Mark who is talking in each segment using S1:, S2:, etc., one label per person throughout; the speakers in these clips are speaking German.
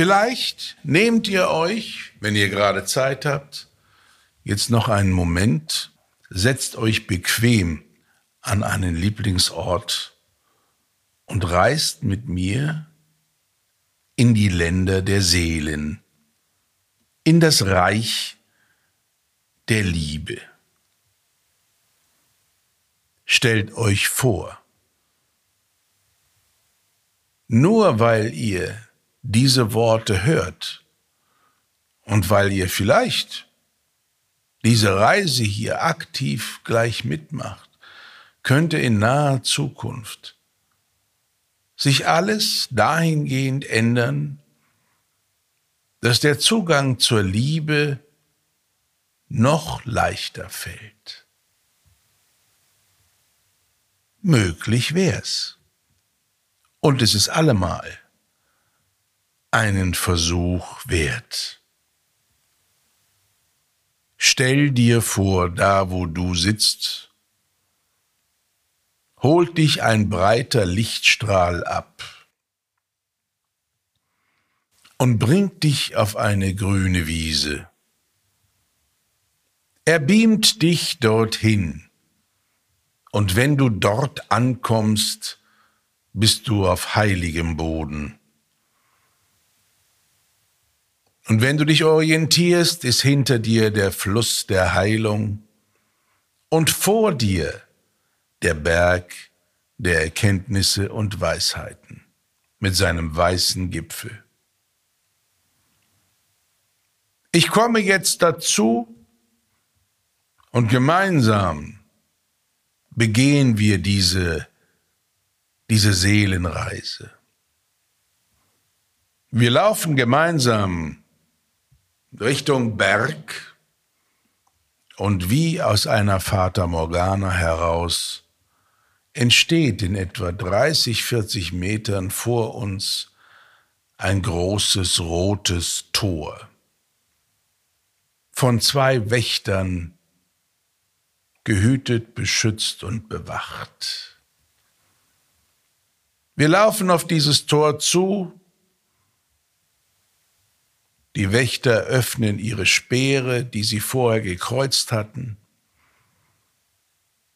S1: Vielleicht nehmt ihr euch, wenn ihr gerade Zeit habt, jetzt noch einen Moment, setzt euch bequem an einen Lieblingsort und reist mit mir in die Länder der Seelen, in das Reich der Liebe. Stellt euch vor, nur weil ihr diese Worte hört und weil ihr vielleicht diese Reise hier aktiv gleich mitmacht, könnte in naher Zukunft sich alles dahingehend ändern, dass der Zugang zur Liebe noch leichter fällt. Möglich wär's. Und es ist allemal einen Versuch wert. Stell dir vor, da wo du sitzt, holt dich ein breiter Lichtstrahl ab und bringt dich auf eine grüne Wiese. Er beamt dich dorthin, und wenn du dort ankommst, bist du auf heiligem Boden. Und wenn du dich orientierst, ist hinter dir der Fluss der Heilung und vor dir der Berg der Erkenntnisse und Weisheiten mit seinem weißen Gipfel. Ich komme jetzt dazu und gemeinsam begehen wir diese diese Seelenreise. Wir laufen gemeinsam Richtung Berg und wie aus einer Fata Morgana heraus entsteht in etwa 30, 40 Metern vor uns ein großes rotes Tor von zwei Wächtern gehütet, beschützt und bewacht. Wir laufen auf dieses Tor zu. Die Wächter öffnen ihre Speere, die sie vorher gekreuzt hatten,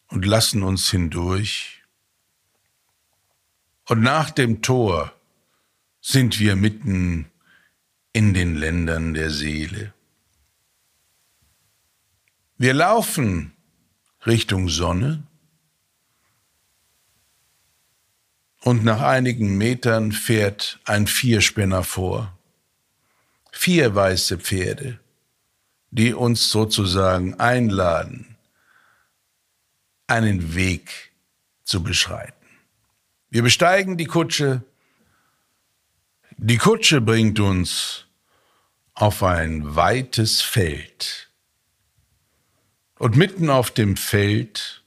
S1: und lassen uns hindurch. Und nach dem Tor sind wir mitten in den Ländern der Seele. Wir laufen Richtung Sonne, und nach einigen Metern fährt ein Vierspinner vor. Vier weiße Pferde, die uns sozusagen einladen, einen Weg zu beschreiten. Wir besteigen die Kutsche. Die Kutsche bringt uns auf ein weites Feld. Und mitten auf dem Feld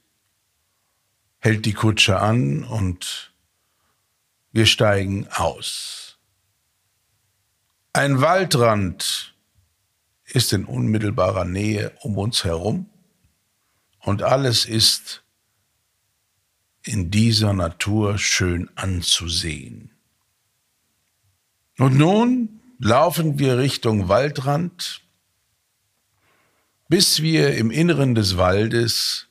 S1: hält die Kutsche an und wir steigen aus. Ein Waldrand ist in unmittelbarer Nähe um uns herum und alles ist in dieser Natur schön anzusehen. Und nun laufen wir Richtung Waldrand, bis wir im Inneren des Waldes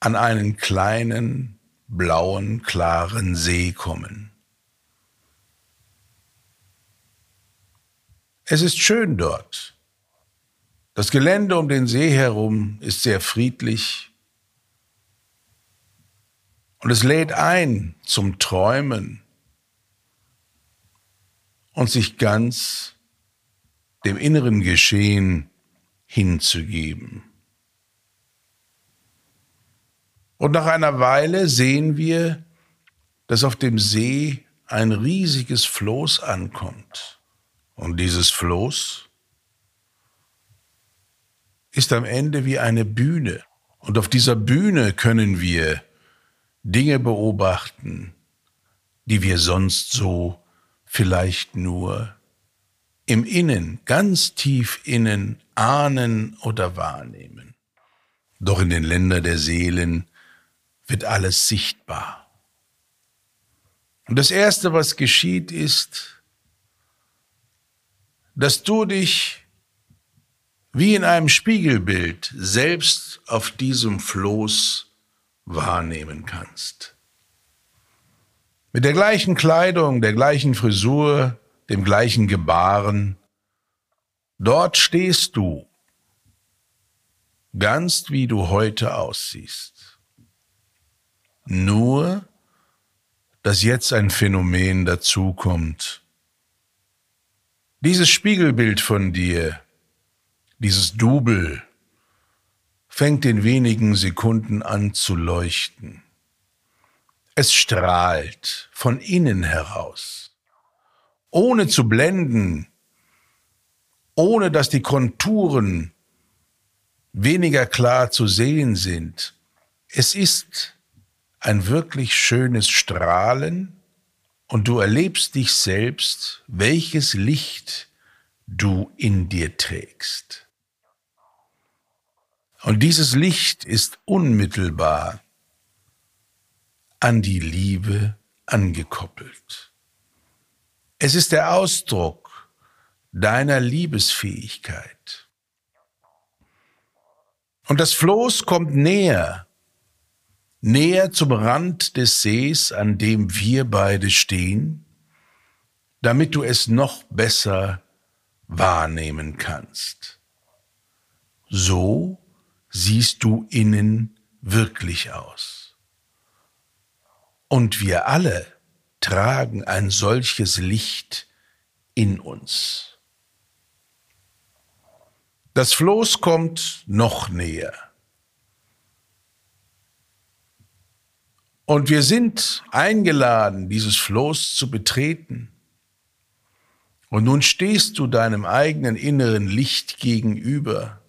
S1: an einen kleinen blauen, klaren See kommen. Es ist schön dort. Das Gelände um den See herum ist sehr friedlich und es lädt ein zum Träumen und sich ganz dem inneren Geschehen hinzugeben. Und nach einer Weile sehen wir, dass auf dem See ein riesiges Floß ankommt. Und dieses Floß ist am Ende wie eine Bühne. Und auf dieser Bühne können wir Dinge beobachten, die wir sonst so vielleicht nur im Innen, ganz tief innen ahnen oder wahrnehmen. Doch in den Ländern der Seelen wird alles sichtbar. Und das Erste, was geschieht, ist, dass du dich wie in einem Spiegelbild selbst auf diesem Floß wahrnehmen kannst. Mit der gleichen Kleidung, der gleichen Frisur, dem gleichen Gebaren, dort stehst du, ganz wie du heute aussiehst. Nur, dass jetzt ein Phänomen dazukommt. Dieses Spiegelbild von dir, dieses Double, fängt in wenigen Sekunden an zu leuchten. Es strahlt von innen heraus, ohne zu blenden, ohne dass die Konturen weniger klar zu sehen sind. Es ist ein wirklich schönes Strahlen und du erlebst dich selbst, welches Licht du in dir trägst. Und dieses Licht ist unmittelbar an die Liebe angekoppelt. Es ist der Ausdruck deiner Liebesfähigkeit. Und das Floß kommt näher, näher zum Rand des Sees, an dem wir beide stehen, damit du es noch besser wahrnehmen kannst. So siehst du innen wirklich aus. Und wir alle tragen ein solches Licht in uns. Das Floß kommt noch näher. Und wir sind eingeladen, dieses Floß zu betreten. Und nun stehst du deinem eigenen inneren Licht gegenüber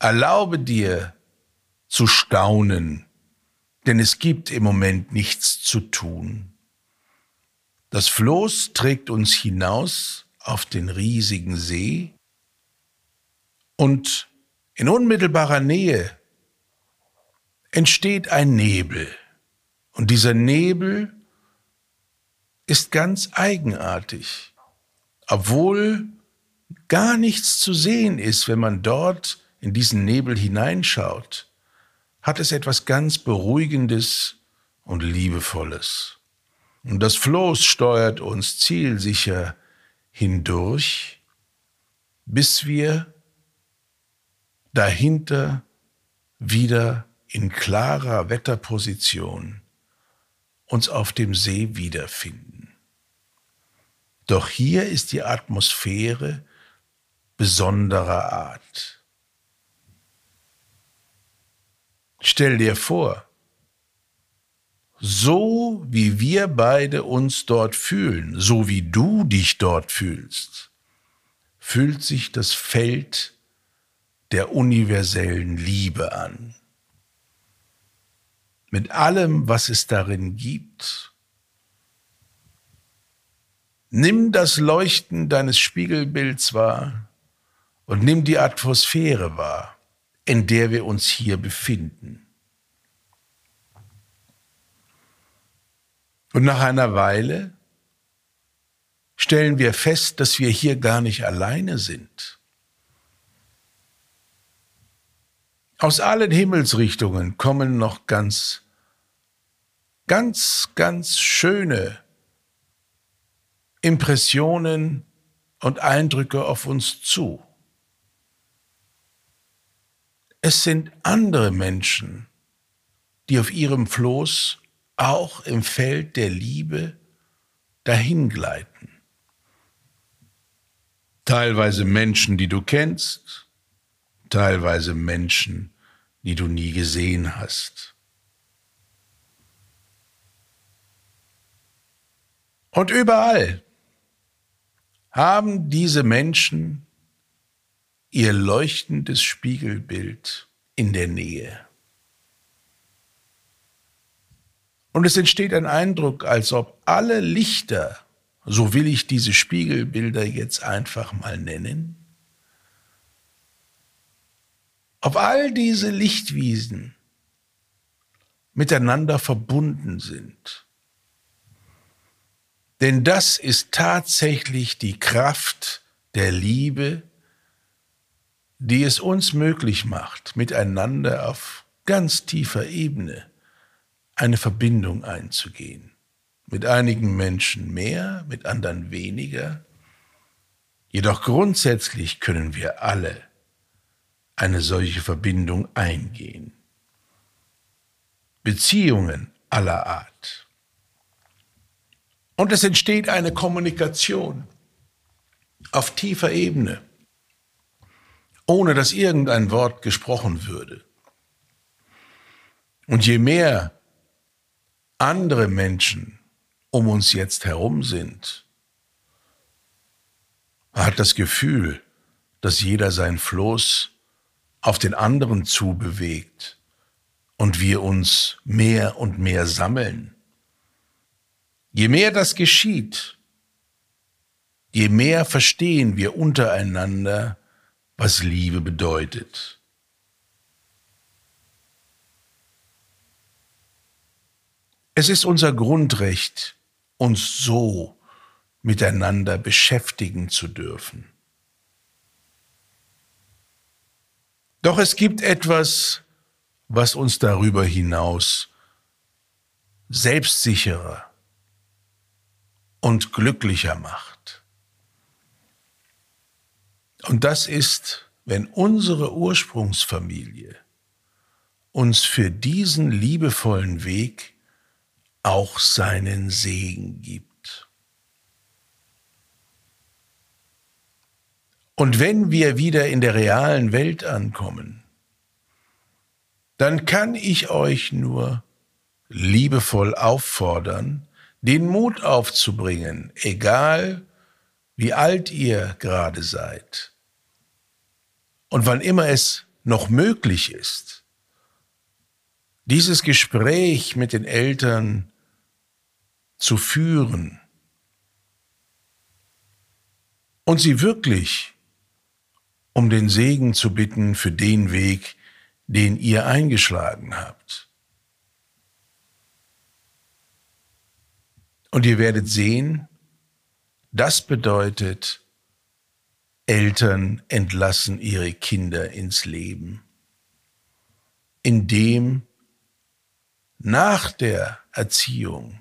S1: Erlaube dir zu staunen, denn es gibt im Moment nichts zu tun. Das Floß trägt uns hinaus auf den riesigen See und in unmittelbarer Nähe entsteht ein Nebel. Und dieser Nebel ist ganz eigenartig, obwohl gar nichts zu sehen ist, wenn man dort in diesen Nebel hineinschaut, hat es etwas ganz Beruhigendes und Liebevolles. Und das Floß steuert uns zielsicher hindurch, bis wir dahinter wieder in klarer Wetterposition uns auf dem See wiederfinden. Doch hier ist die Atmosphäre besonderer Art. Stell dir vor, so wie wir beide uns dort fühlen, so wie du dich dort fühlst, fühlt sich das Feld der universellen Liebe an. Mit allem, was es darin gibt. Nimm das Leuchten deines Spiegelbilds wahr und nimm die Atmosphäre wahr in der wir uns hier befinden. Und nach einer Weile stellen wir fest, dass wir hier gar nicht alleine sind. Aus allen Himmelsrichtungen kommen noch ganz, ganz, ganz schöne Impressionen und Eindrücke auf uns zu. Es sind andere Menschen, die auf ihrem Floß auch im Feld der Liebe dahingleiten. Teilweise Menschen, die du kennst, teilweise Menschen, die du nie gesehen hast. Und überall haben diese Menschen ihr leuchtendes Spiegelbild in der Nähe. Und es entsteht ein Eindruck, als ob alle Lichter, so will ich diese Spiegelbilder jetzt einfach mal nennen, ob all diese Lichtwiesen miteinander verbunden sind. Denn das ist tatsächlich die Kraft der Liebe, die es uns möglich macht, miteinander auf ganz tiefer Ebene eine Verbindung einzugehen. Mit einigen Menschen mehr, mit anderen weniger. Jedoch grundsätzlich können wir alle eine solche Verbindung eingehen. Beziehungen aller Art. Und es entsteht eine Kommunikation auf tiefer Ebene, ohne dass irgendein Wort gesprochen würde. Und je mehr andere Menschen um uns jetzt herum sind, hat das Gefühl, dass jeder sein Floß auf den anderen zubewegt und wir uns mehr und mehr sammeln. Je mehr das geschieht, je mehr verstehen wir untereinander, was Liebe bedeutet. Es ist unser Grundrecht, uns so miteinander beschäftigen zu dürfen. Doch es gibt etwas, was uns darüber hinaus selbstsicherer und glücklicher macht. Und das ist, wenn unsere Ursprungsfamilie uns für diesen liebevollen Weg auch seinen Segen gibt. Und wenn wir wieder in der realen Welt ankommen, dann kann ich euch nur liebevoll auffordern, den Mut aufzubringen, egal wie alt ihr gerade seid. Und wann immer es noch möglich ist, dieses Gespräch mit den Eltern zu führen und sie wirklich um den Segen zu bitten für den Weg, den ihr eingeschlagen habt. Und ihr werdet sehen, das bedeutet, Eltern entlassen ihre Kinder ins Leben, indem nach der Erziehung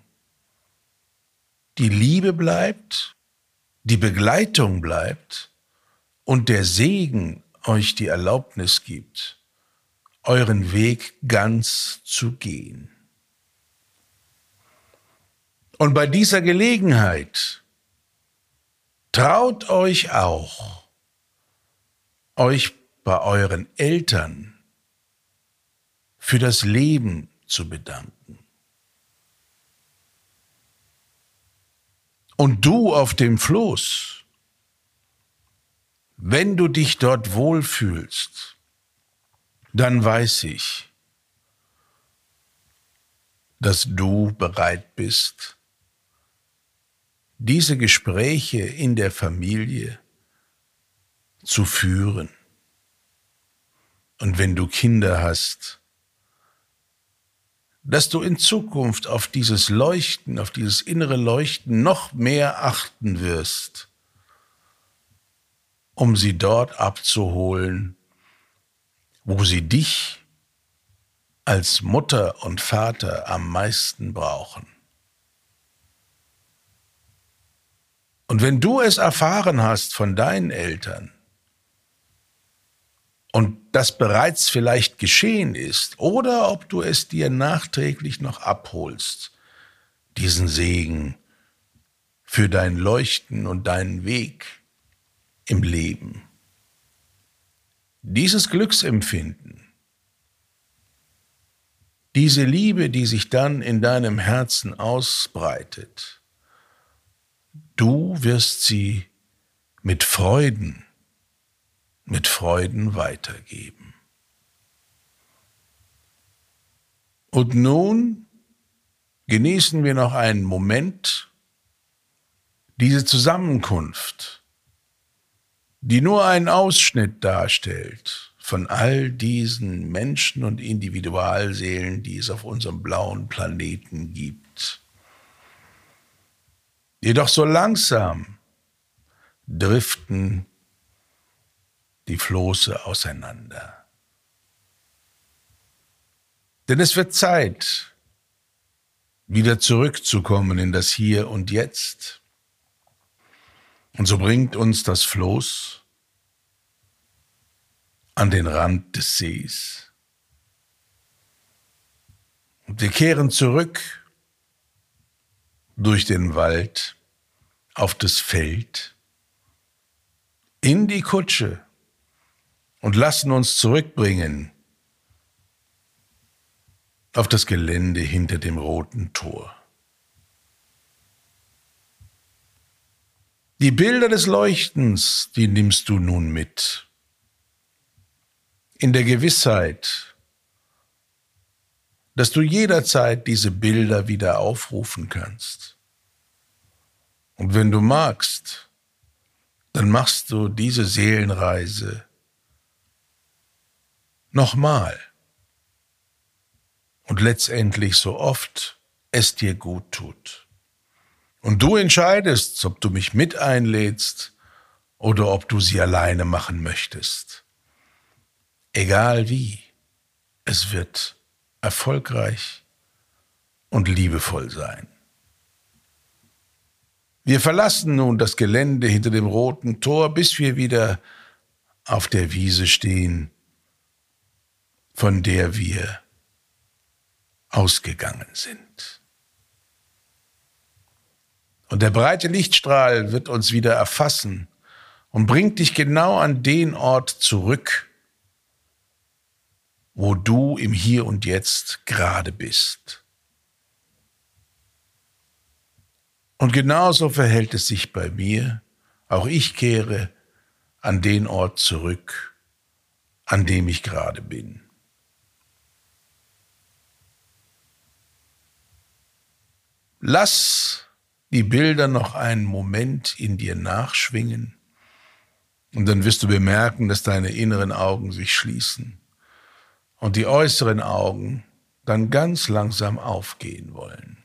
S1: die Liebe bleibt, die Begleitung bleibt und der Segen euch die Erlaubnis gibt, euren Weg ganz zu gehen. Und bei dieser Gelegenheit traut euch auch, euch bei euren Eltern für das Leben zu bedanken. Und du auf dem Floß, wenn du dich dort wohlfühlst, dann weiß ich, dass du bereit bist, diese Gespräche in der Familie zu führen. Und wenn du Kinder hast, dass du in Zukunft auf dieses Leuchten, auf dieses innere Leuchten noch mehr achten wirst, um sie dort abzuholen, wo sie dich als Mutter und Vater am meisten brauchen. Und wenn du es erfahren hast von deinen Eltern, und das bereits vielleicht geschehen ist oder ob du es dir nachträglich noch abholst, diesen Segen für dein Leuchten und deinen Weg im Leben. Dieses Glücksempfinden, diese Liebe, die sich dann in deinem Herzen ausbreitet, du wirst sie mit Freuden mit Freuden weitergeben. Und nun genießen wir noch einen Moment, diese Zusammenkunft, die nur einen Ausschnitt darstellt von all diesen Menschen und Individualseelen, die es auf unserem blauen Planeten gibt. Jedoch so langsam driften die Floße auseinander. Denn es wird Zeit, wieder zurückzukommen in das Hier und Jetzt. Und so bringt uns das Floß an den Rand des Sees. Und wir kehren zurück durch den Wald auf das Feld in die Kutsche und lassen uns zurückbringen auf das Gelände hinter dem roten Tor. Die Bilder des Leuchtens, die nimmst du nun mit. In der Gewissheit, dass du jederzeit diese Bilder wieder aufrufen kannst. Und wenn du magst, dann machst du diese Seelenreise nochmal und letztendlich so oft es dir gut tut. Und du entscheidest, ob du mich mit einlädst oder ob du sie alleine machen möchtest. Egal wie, es wird erfolgreich und liebevoll sein. Wir verlassen nun das Gelände hinter dem roten Tor, bis wir wieder auf der Wiese stehen, von der wir ausgegangen sind. Und der breite Lichtstrahl wird uns wieder erfassen und bringt dich genau an den Ort zurück, wo du im Hier und Jetzt gerade bist. Und genauso verhält es sich bei mir. Auch ich kehre an den Ort zurück, an dem ich gerade bin. Lass die Bilder noch einen Moment in dir nachschwingen und dann wirst du bemerken, dass deine inneren Augen sich schließen und die äußeren Augen dann ganz langsam aufgehen wollen.